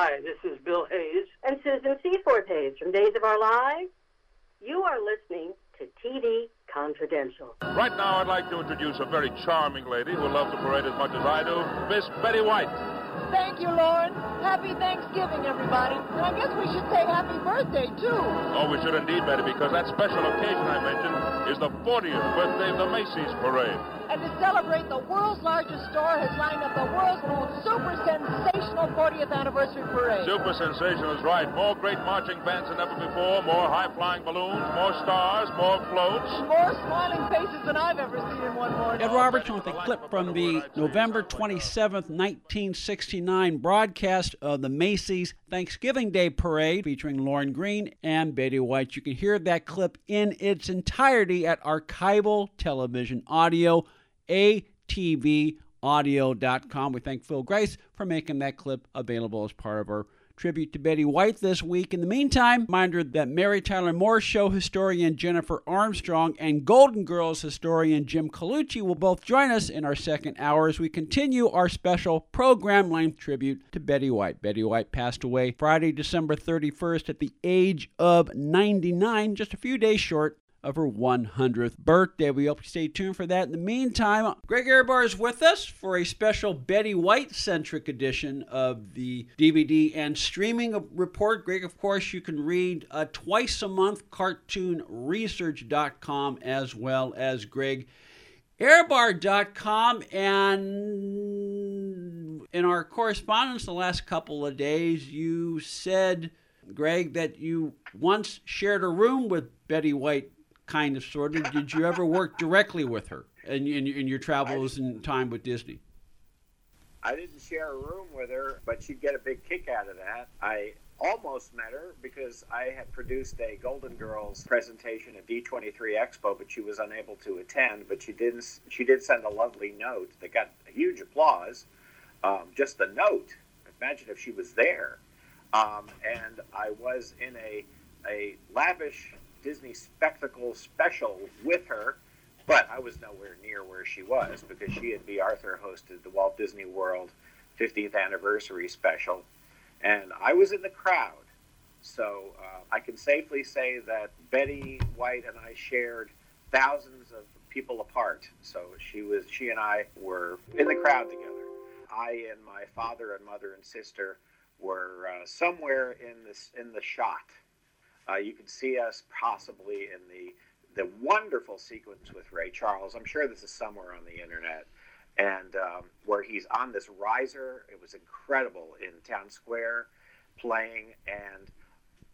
Hi, this is Bill Hayes. And Susan Seaforth Hayes from Days of Our Lives. You are listening to TV Confidential. Right now, I'd like to introduce a very charming lady who loves the parade as much as I do, Miss Betty White. Thank you, Lorne. Happy Thanksgiving, everybody. And I guess we should say happy birthday, too. Oh, we should indeed, Betty, because that special occasion I mentioned is the 40th birthday of the Macy's Parade. And to celebrate, the world's largest store has lined up the world's most super sensational 40th anniversary parade. Super sensational is right. More great marching bands than ever before, more high-flying balloons, more stars, more floats. More smiling faces than I've ever seen in one morning. Ed Robertson with a clip from the November 27th, 1969 broadcast of the Macy's Thanksgiving Day Parade featuring Lorne Greene and Betty White. You can hear that clip in its entirety at Archival Television Audio, atvaudio.com. We thank Phil Grace for making that clip available as part of our tribute to Betty White this week. In the meantime, reminder that Mary Tyler Moore Show historian Jennifer Armstrong and Golden Girls historian Jim Colucci will both join us in our second hour as we continue our special program length tribute to Betty White. Betty White passed away Friday, December 31st at the age of 99, just a few days short of her 100th birthday. We hope you stay tuned for that. In the meantime, Greg Ehrbar is with us for a special Betty White centric edition of the DVD and streaming report. Greg, of course, you can read uh, twice a month cartoonresearch.com as well as Greg Ehrbar.com and in our correspondence the last couple of days you said greg that you once shared a room with betty white kind of sort of did you ever work directly with her in, in, in your travels and time with disney I didn't share a room with her, but she'd get a big kick out of that. I almost met her because I had produced a Golden Girls presentation at D23 Expo, but she was unable to attend. But she didn't. She did send a lovely note that got huge applause. Um, just the note. Imagine if she was there. Um, and I was in a a lavish Disney spectacle special with her but I was nowhere near where she was because she and Bea Arthur hosted the Walt Disney World 50th anniversary special, and I was in the crowd. So uh, I can safely say that Betty White and I shared thousands of people apart. So she was, she and I were in the crowd together. I and my father and mother and sister were uh, somewhere in this in the shot. Uh, you can see us possibly in the the wonderful sequence with Ray Charles. I'm sure this is somewhere on the internet, and um, where he's on this riser. It was incredible in Town Square, playing, and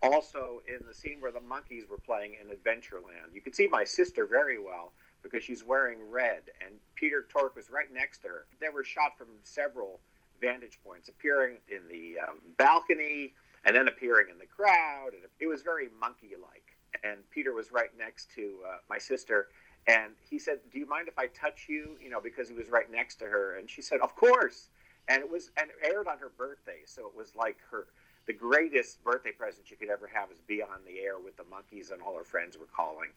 also in the scene where the Monkees were playing in Adventureland. You could see my sister very well because she's wearing red, and Peter Tork was right next to her. They were shot from several vantage points, appearing in the um, balcony and then appearing in the crowd, and it was very monkey-like and Peter was right next to uh, my sister. And he said, "Do you mind if I touch you?" You know, because he was right next to her. And she said, "Of course." And it was and it aired on her birthday, so it was like her the greatest birthday present you could ever have is be on the air with the Monkees and all her friends were calling.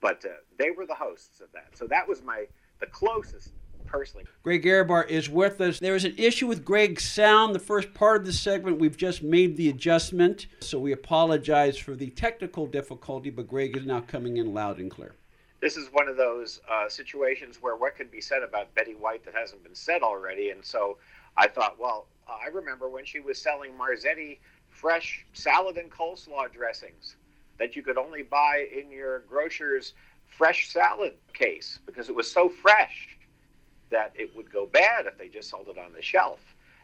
But uh, they were the hosts of that, so that was my the closest personally. Greg Ehrbar is with us. There was an issue with Greg's sound. The first part of the segment, we've just made the adjustment, so we apologize for the technical difficulty, but Greg is now coming in loud and clear. This is one of those uh, situations where what could be said about Betty White that hasn't been said already, and so I thought, well, I remember when she was selling Marzetti fresh salad and coleslaw dressings that you could only buy in your grocer's fresh salad case because it was so fresh that it would go bad if they just sold it on the shelf.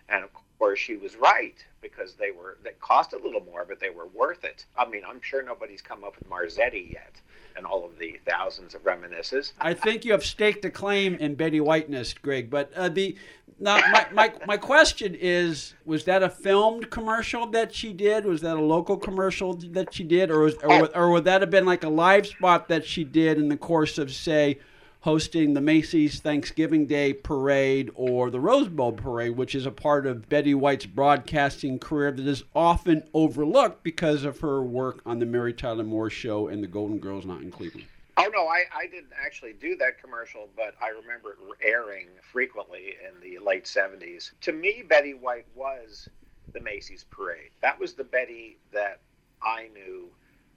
And of course, she was right because they were they cost a little more, but they were worth it. I mean, I'm sure nobody's come up with Marzetti yet, and all of the thousands of reminiscences. I think you have staked a claim in Betty Whiteness, Greg. But uh, the now my, my my question is: Was that a filmed commercial that she did? Was that a local commercial that she did, or was, or, or would that have been like a live spot that she did in the course of say? Hosting the Macy's Thanksgiving Day Parade or the Rose Bowl Parade, which is a part of Betty White's broadcasting career that is often overlooked because of her work on the Mary Tyler Moore Show and the Golden Girls not in Cleveland. Oh no, I, I didn't actually do that commercial, but I remember it airing frequently in the late '70s. To me, Betty White was the Macy's parade. That was the Betty that I knew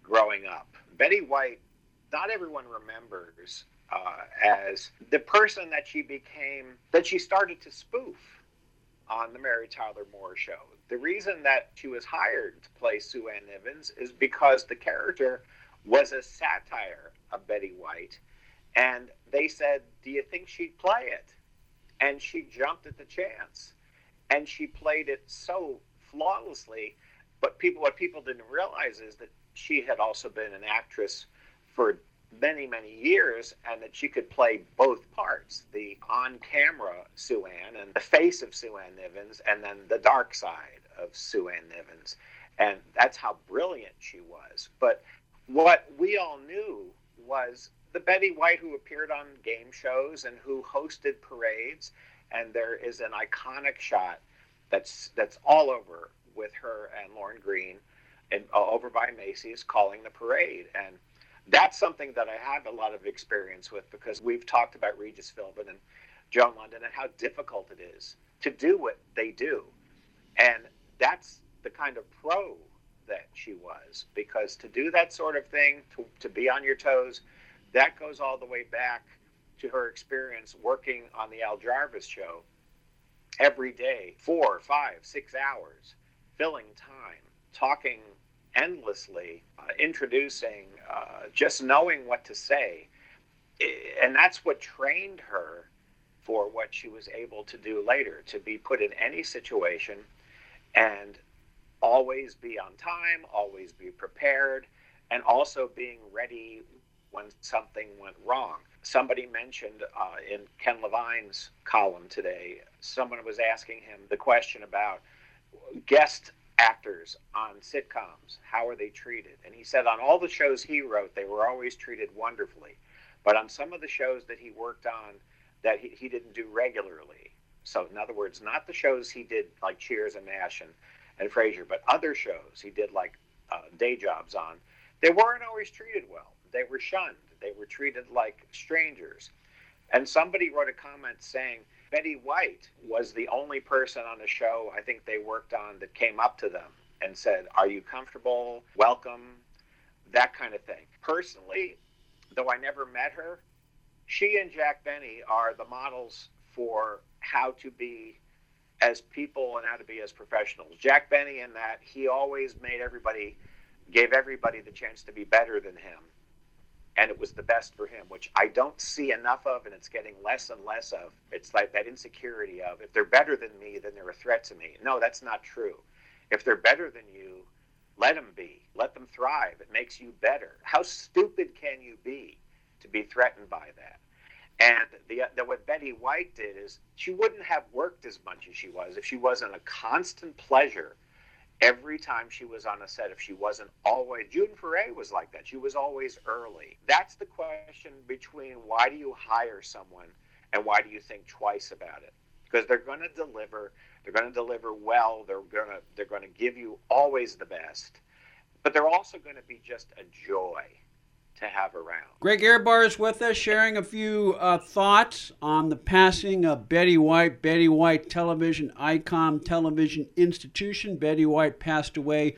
growing up. Betty White, not everyone remembers uh, as the person that she became, that she started to spoof on the Mary Tyler Moore show. The reason that she was hired to play Sue Ann Nivens is because the character was a satire of Betty White. And they said, Do you think she'd play it? And she jumped at the chance. And she played it so flawlessly. But people what people didn't realize is that she had also been an actress for many, many years, and that she could play both parts the on camera Sue Ann and the face of Sue Ann Nivens, and then the dark side of Sue Ann Nivens. And that's how brilliant she was. But what we all knew was the Betty White who appeared on game shows and who hosted parades. And there is an iconic shot that's that's all over with her and Lorne Greene and uh, over by Macy's calling the parade. And that's something that I have a lot of experience with because we've talked about Regis Philbin and Joan Lunden and how difficult it is to do what they do. And that's the kind of pro that she was because to do that sort of thing, to, to be on your toes, that goes all the way back to her experience working on the Al Jarvis show every day, four, five, six hours, filling time, talking endlessly, uh, introducing, uh, just knowing what to say. And that's what trained her for what she was able to do later to be put in any situation and always be on time, always be prepared, and also being ready when something went wrong. Somebody mentioned uh, in Ken Levine's column today, someone was asking him the question about guest actors on sitcoms. How are they treated? And he said on all the shows he wrote, they were always treated wonderfully. But on some of the shows that he worked on that he, he didn't do regularly, so in other words, not the shows he did like Cheers and MASH and, and Frasier, but other shows he did like uh, day jobs on, they weren't always treated well. They were shunned. They were treated like strangers. And somebody wrote a comment saying, Betty White was the only person on the show I think they worked on that came up to them and said, Are you comfortable? Welcome? That kind of thing. Personally, though I never met her, she and Jack Benny are the models for how to be as people and how to be as professionals. Jack Benny, in that he always made everybody, gave everybody the chance to be better than him and it was the best for him, which I don't see enough of, and it's getting less and less of. It's like that insecurity of if they're better than me, then they're a threat to me. No, that's not true. If they're better than you, let them be. Let them thrive. It makes you better. How stupid can you be to be threatened by that? And the, the what Betty White did is she wouldn't have worked as much as she was if she wasn't a constant pleasure every time she was on a set if she wasn't always June Foray was like that. She was always early. That's the question between why do you hire someone and why do you think twice about it? Because they're going to deliver, they're going to deliver well, they're going to they're going to give you always the best. But they're also going to be just a joy to have around. Greg Ehrbar is with us, sharing a few uh, thoughts on the passing of Betty White, Betty White television icon, television institution. Betty White passed away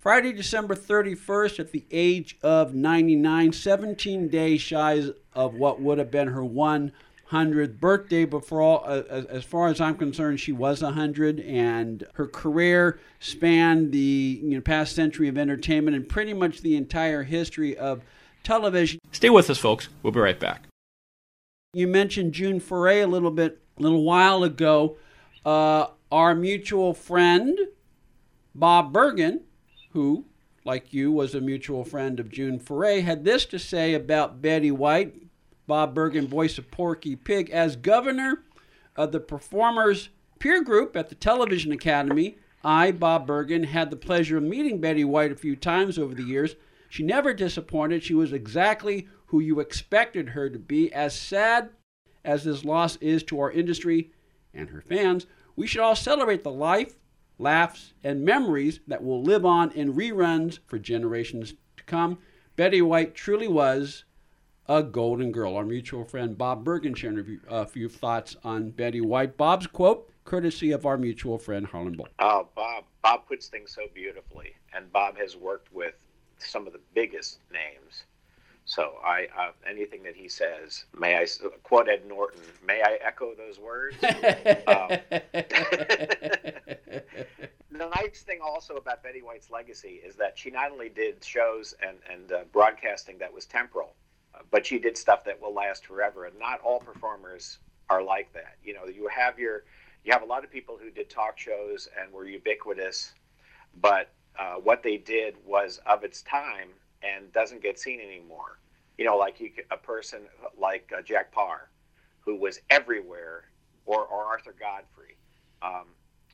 Friday, December 31st at the age of 99, 17 days shy of what would have been her 100th birthday. But for all, uh, as far as I'm concerned, she was a 100, and her career spanned the you know, past century of entertainment and pretty much the entire history of television. Stay with us, folks. We'll be right back. You mentioned June Foray a little bit, a little while ago. Uh, our mutual friend, Bob Bergen, who, like you, was a mutual friend of June Foray, had this to say about Betty White, Bob Bergen, voice of Porky Pig, as governor of the performers peer group at the Television Academy. I, Bob Bergen, had the pleasure of meeting Betty White a few times over the years. She never disappointed. She was exactly who you expected her to be. As sad as this loss is to our industry and her fans, we should all celebrate the life, laughs, and memories that will live on in reruns for generations to come. Betty White truly was a golden girl. Our mutual friend Bob Bergen sharing a few thoughts on Betty White. Bob's quote, courtesy of our mutual friend Harlan Boll. Oh, Bob. Bob puts things so beautifully, and Bob has worked with some of the biggest names. So I uh, anything that he says, may I quote Ed Norton? May I echo those words? um, the nice thing also about Betty White's legacy is that she not only did shows and and uh, broadcasting that was temporal, uh, but she did stuff that will last forever. And not all performers are like that. You know, you have your you have a lot of people who did talk shows and were ubiquitous, but uh, what they did was of its time and doesn't get seen anymore. You know, like you, a person like uh, Jack Paar, who was everywhere, or, or Arthur Godfrey. Um,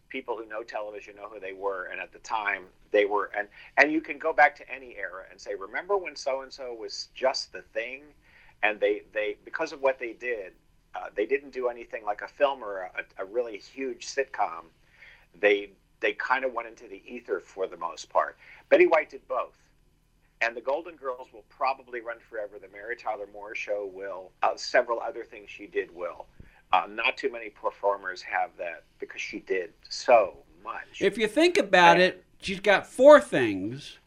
people who know television know who they were, and at the time they were. And and you can go back to any era and say, remember when so and so was just the thing, and they they because of what they did, uh, they didn't do anything like a film or a, a really huge sitcom. They they kind of went into the ether for the most part. Betty White did both. And the Golden Girls will probably run forever. The Mary Tyler Moore Show will. Uh, several other things she did will. Uh, not too many performers have that because she did so much. If you think about and, it, she's got four things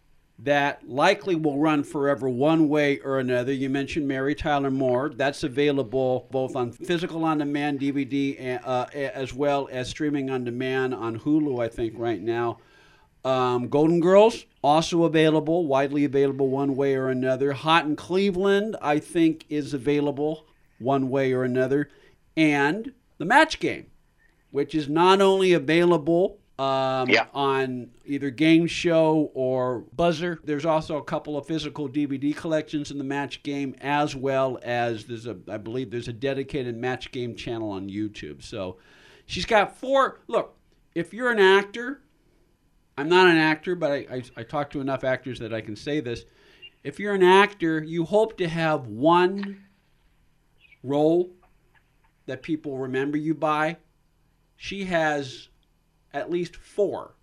that likely will run forever one way or another. You mentioned Mary Tyler Moore. That's available both on physical on demand DVD uh, as well as streaming on demand on Hulu, I think, right now. Um, Golden Girls, also available, widely available one way or another. Hot in Cleveland, I think, is available one way or another. And The Match Game, which is not only available um, yeah. on either Game Show or Buzzr. There's also a couple of physical DVD collections in the Match Game, as well as there's a, I believe there's a dedicated Match Game channel on YouTube. So she's got four. Look, if you're an actor, I'm not an actor, but I, I, I talk to enough actors that I can say this. If you're an actor, you hope to have one role that people remember you by. She has at least four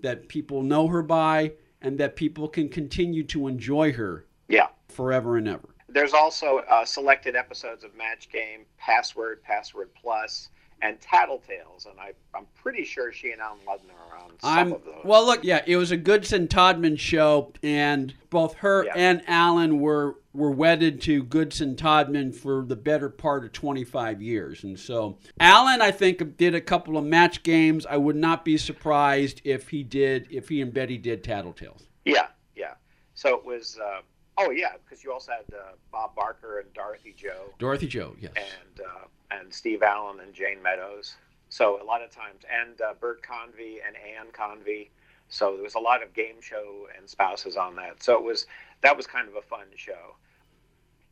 that people know her by and that people can continue to enjoy her yeah forever and ever there's also uh, selected episodes of match game password password plus and Tattletales, and I, I'm pretty sure she and Alan Ludden are on some I'm, of those. Well, look, yeah, it was a Goodson Todman show, and both her yeah. and Alan were were wedded to Goodson Todman for the better part of 25 years, and so Alan, I think, did a couple of match games. I would not be surprised if he did, if he and Betty did Tattletales. Yeah, yeah. So it was. Uh, oh yeah, because you also had uh, Bob Barker and Dorothy Jo. Dorothy Jo, yes. And uh, and Steve Allen and Jayne Meadows. So a lot of times, and uh, Bert Convy and Ann Convy. So there was a lot of game show and spouses on that. So it was that was kind of a fun show.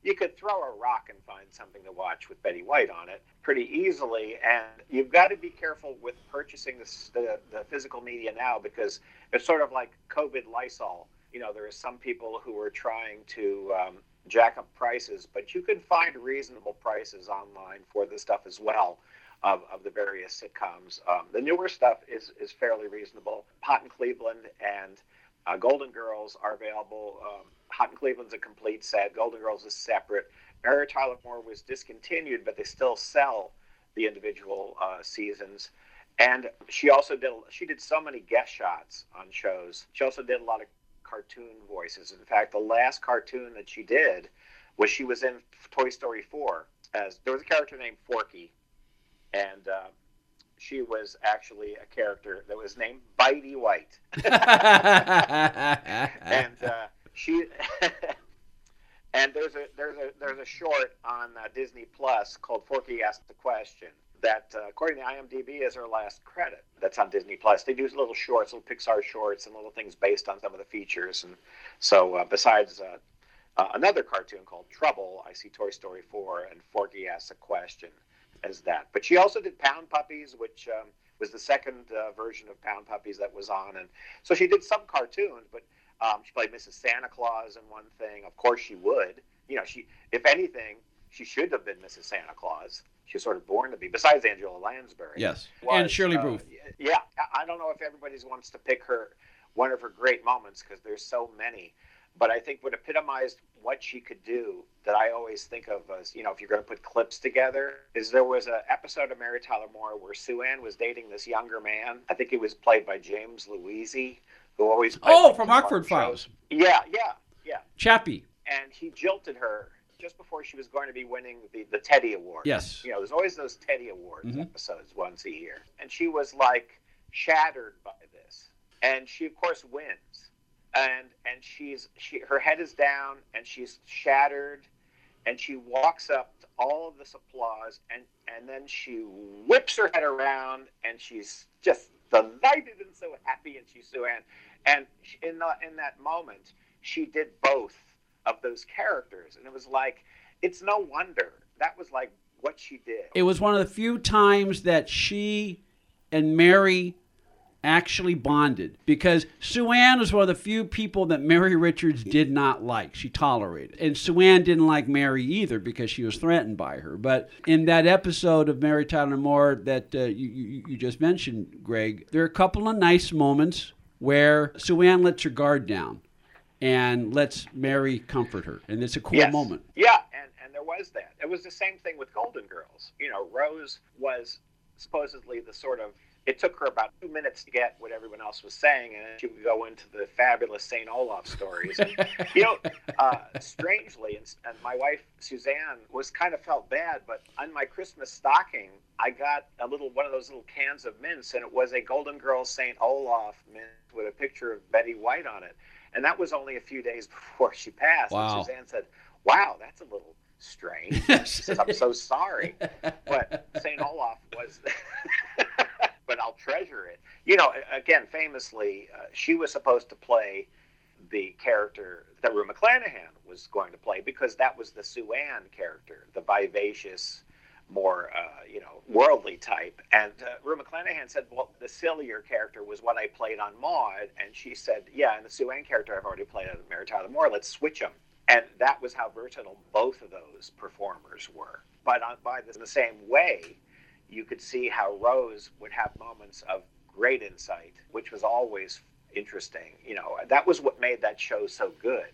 You could throw a rock and find something to watch with Betty White on it pretty easily, and you've got to be careful with purchasing the the physical media now because it's sort of like COVID Lysol. You know, there are some people who are trying to um, jack up prices, but you can find reasonable prices online for the stuff as well of, of the various sitcoms. Um, the newer stuff is, is fairly reasonable. Hot in Cleveland and uh, Golden Girls are available. Um, Hot in Cleveland's a complete set. Golden Girls is separate. Mary Tyler Moore was discontinued, but they still sell the individual uh, seasons. And she also did she did so many guest shots on shows. She also did a lot of cartoon voices. In fact, the last cartoon that she did was she was in Toy Story 4 as there was a character named Forky, and uh, she was actually a character that was named Bitey White, and uh, she. and there's a there's a there's a short on uh, Disney Plus called Forky Asked the Question that, uh, according to IMDb, is her last credit. That's on Disney Plus. They do little shorts, little Pixar shorts, and little things based on some of the features. And so, uh, besides uh, uh, another cartoon called Trouble, I see Toy Story 4 and Forky asks a question as that. But she also did Pound Puppies, which um, was the second uh, version of Pound Puppies that was on. And so she did some cartoons, but um, she played Mrs. Santa Claus in one thing. Of course, she would. You know, she, if anything, she should have been Mrs. Santa Claus. She was sort of born to be, besides Angela Lansbury. Yes, was, and Shirley uh, Booth. Yeah, I don't know if everybody wants to pick her one of her great moments because there's so many. But I think what epitomized what she could do that I always think of as, you know, if you're going to put clips together, is there was an episode of Mary Tyler Moore where Sue Ann was dating this younger man. I think he was played by James Luisi, who always played Oh, from the Rockford. Files. Yeah, yeah, yeah. Chappie. And he jilted her just before she was going to be winning the, the Teddy Award. Yes. You know, there's always those Teddy Awards Mhm. episodes once a year. And she was like shattered by this. And she of course wins. And and she's she her head is down and she's shattered and she walks up to all of this applause and and then she whips her head around and she's just delighted and so happy and she's so and And in the, in that moment, she did both of those characters, and it was like it's no wonder that was like what she did. It was one of the few times that she and Mary actually bonded because Sue Ann was one of the few people that Mary Richards did not like. She tolerated. And Sue Ann didn't like Mary either because she was threatened by her. But in that episode of Mary Tyler Moore that uh, you, you, you just mentioned, Greg, there are a couple of nice moments where Sue Ann lets her guard down and let's Mary comfort her. And it's a cool Yes. moment. Yeah, and and there was that. It was the same thing with Golden Girls. You know, Rose was supposedly the sort of. It took her about two minutes to get what everyone else was saying, and then she would go into the fabulous Saint Olaf stories. And, you know, uh, strangely, and, and my wife Suzanne was kind of felt bad, but on my Christmas stocking, I got a little one of those little cans of mints, and it was a Golden Girls Saint Olaf mint with a picture of Betty White on it. And that was only a few days before she passed. Wow. And Suzanne said, Wow, that's a little strange. she says, I'm so sorry. But St. Olaf was, but I'll treasure it. You know, again, famously, uh, she was supposed to play the character that Rue McClanahan was going to play because that was the Sue Ann character, the vivacious, more uh, you know worldly type. And uh, Rue McClanahan said, "Well, the sillier character was what I played on Maude," and she said, "Yeah, and the Sue Ann character I've already played on Mary Tyler Moore. Let's switch them." And that was how versatile both of those performers were. But on, by the, the same way, you could see how Rose would have moments of great insight, which was always interesting. You know, that was what made that show so good,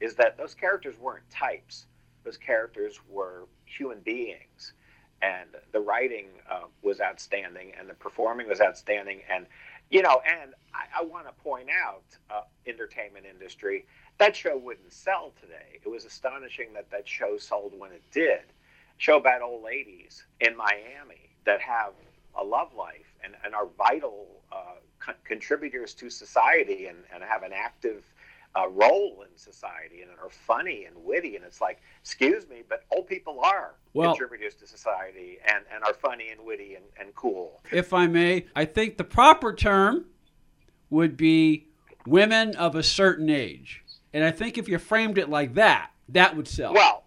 is that those characters weren't types; those characters were human beings, and the writing uh, was outstanding, and the performing was outstanding, and you know, and I, I want to point out, uh, entertainment industry, that show wouldn't sell today. It was astonishing that that show sold when it did. Show about old ladies in Miami that have a love life and, and are vital uh, con- contributors to society and, and have an active uh, role in society and are funny and witty. And it's like, excuse me, but old people are Well- contributors to society and, and are funny and witty and, and cool. if I may, I think the proper term would be women of a certain age. And I think if you framed it like that, that would sell. Well,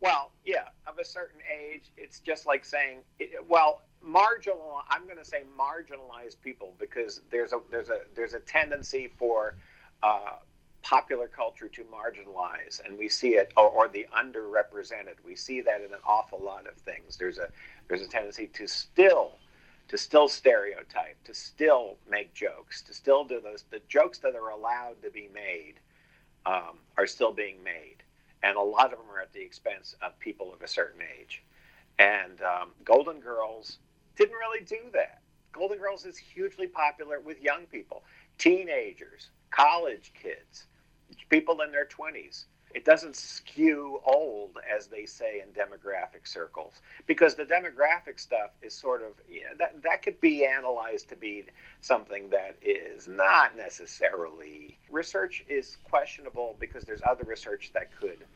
well, yeah, of a certain age, it's just like saying, it, well, marginal. I'm going to say marginalized people because there's a there's a there's a tendency for uh, popular culture to marginalize, and we see it, or, or the underrepresented. We see that in an awful lot of things. There's a there's a tendency to still to still stereotype, to still make jokes, to still do those. The jokes that are allowed to be made um, are still being made, and a lot of them are at the expense of people of a certain age. And um, Golden Girls didn't really do that. Golden Girls is hugely popular with young people, teenagers, college kids, people in their 20s. It doesn't skew old, as they say in demographic circles, because the demographic stuff is sort of yeah, that that could be analyzed to be something that is not necessarily research is questionable because there's other research that could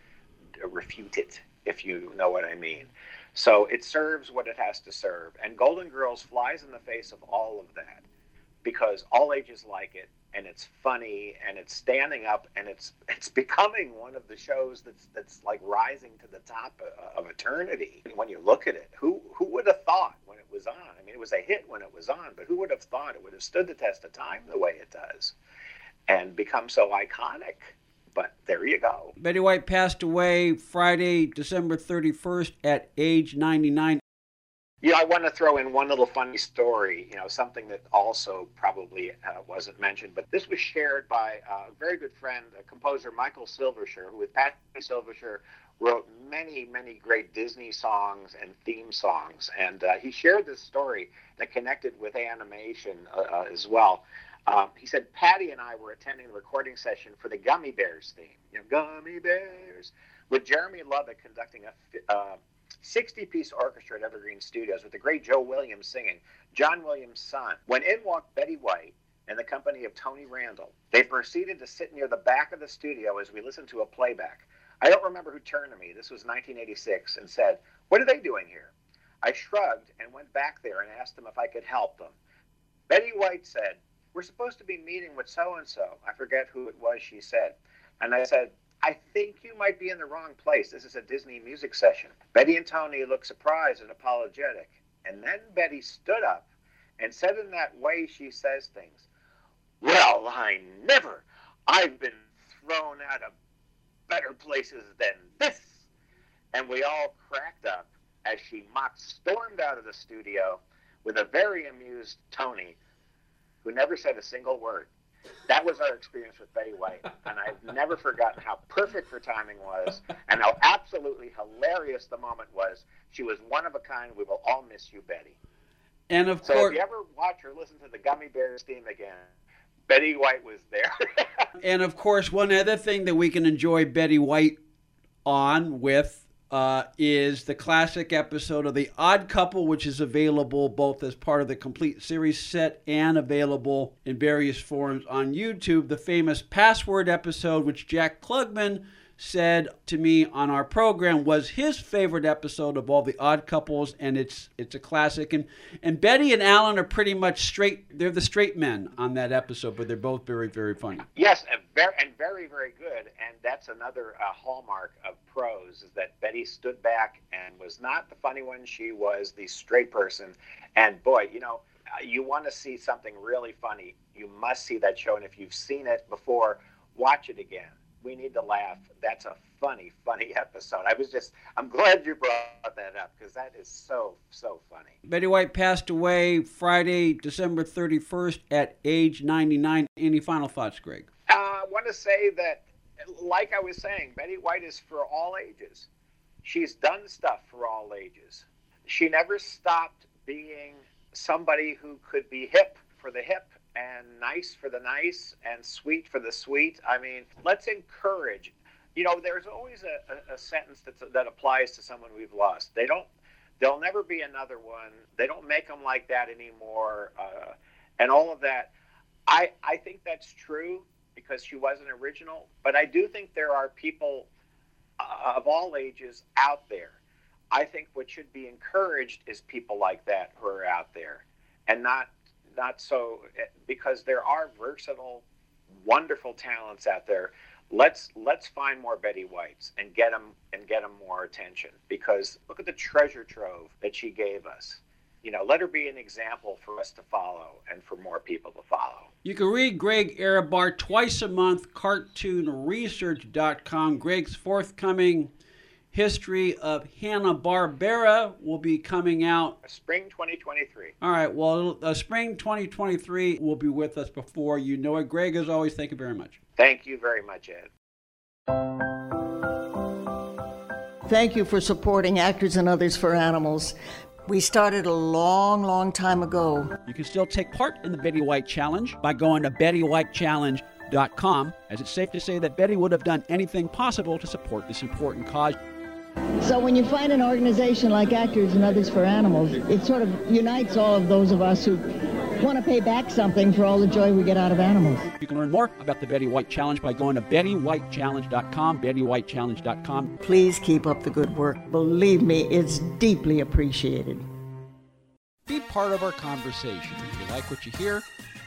refute it if you know what I mean. So it serves what it has to serve. And Golden Girls flies in the face of all of that because all ages like it and it's funny and it's standing up and it's it's becoming one of the shows that's that's like rising to the top of, of eternity. When you look at it who who would have thought when it was on? I mean it was a hit when it was on but who would have thought it would have stood the test of time the way it does and become so iconic but there you go. Betty White passed away Friday, December 31st at age 99. You know, I want to throw in one little funny story, you know, something that also probably uh, wasn't mentioned, but this was shared by a very good friend, a composer, Michael Silversher, who with Patty Silversher wrote many, many great Disney songs and theme songs. And uh, he shared this story that connected with animation uh, uh as well. Um, he said Patty and I were attending the recording session for the Gummi Bears theme. You know, Gummi Bears, with Jeremy Lubbock conducting a uh, 60 piece orchestra at Evergreen Studios with the great Joe Williams singing, John Williams' son. When in walked Betty White in the company of Tony Randall, they proceeded to sit near the back of the studio as we listened to a playback. I don't remember who turned to me, this was 1986, and said, What are they doing here? I shrugged and went back there and asked them if I could help them. Betty White said, We're supposed to be meeting with so and so. I forget who it was she said. And I said, I think you might be in the wrong place. This is a Disney music session. Betty and Tony looked surprised and apologetic. And then Betty stood up and said in that way she says things, Well, I never. I've been thrown out of better places than this. And we all cracked up as she mocked stormed out of the studio with a very amused Tony, who never said a single word that was our experience with Betty White, and I've never forgotten how perfect her timing was, and how absolutely hilarious the moment was. She was one of a kind. We will all miss you, Betty. And of so course, if you ever watch or listen to the Gummi Bears theme again, Betty White was there. and of course, one other thing that we can enjoy Betty White on with uh, is the classic episode of The Odd Couple, which is available both as part of the complete series set and available in various forms on YouTube. The famous password episode, which Jack Klugman said to me on our program was his favorite episode of all the odd couples and it's it's a classic. And and Betty and Alan are pretty much straight they're the straight men on that episode but they're both very very funny. Yes and very and very very good. And that's another uh, hallmark of pros is that Betty stood back and was not the funny one she was the straight person. And boy you know uh, you want to see something really funny you must see that show. And if you've seen it before watch it again we need to laugh. That's a funny, funny episode. I was just, I'm glad you brought that up because that is so, so funny. Betty White passed away Friday, December 31st at age 99. Any final thoughts, Greg? Uh, I want to say that, like I was saying, Betty White is for all ages. She's done stuff for all ages. She never stopped being somebody who could be hip for the hip and nice for the nice and sweet for the sweet. I mean, let's encourage. You know, there's always a, a, a sentence that that applies to someone we've lost. They don't. There'll never be another one. They don't make them like that anymore, uh, and all of that. I I think that's true because she was an original, but I do think there are people uh, of all ages out there. I think what should be encouraged is people like that who are out there, and not not so eh, because there are versatile, wonderful talents out there. Let's let's find more Betty Whites and get them and get them more attention because look at the treasure trove that she gave us. You know, let her be an example for us to follow and for more people to follow. You can read Greg Ehrbar twice a month, cartoonresearch.com. Greg's forthcoming history of Hanna-Barbera will be coming out spring 2023. All right, well, uh, spring 2023 will be with us before you know it. Greg, as always, thank you very much. Thank you very much, Ed. Thank you for supporting Actors and Others for Animals. We started a long, long time ago. You can still take part in the Betty White Challenge by going to BettyWhiteChallenge.com, as it's safe to say that Betty would have done anything possible to support this important cause. So when you find an organization like Actors and Others for Animals, it sort of unites all of those of us who want to pay back something for all the joy we get out of animals. You can learn more about the Betty White Challenge by going to BettyWhiteChallenge.com, BettyWhiteChallenge.com. Please keep up the good work. Believe me, it's deeply appreciated. Be part of our conversation. If you like what you hear,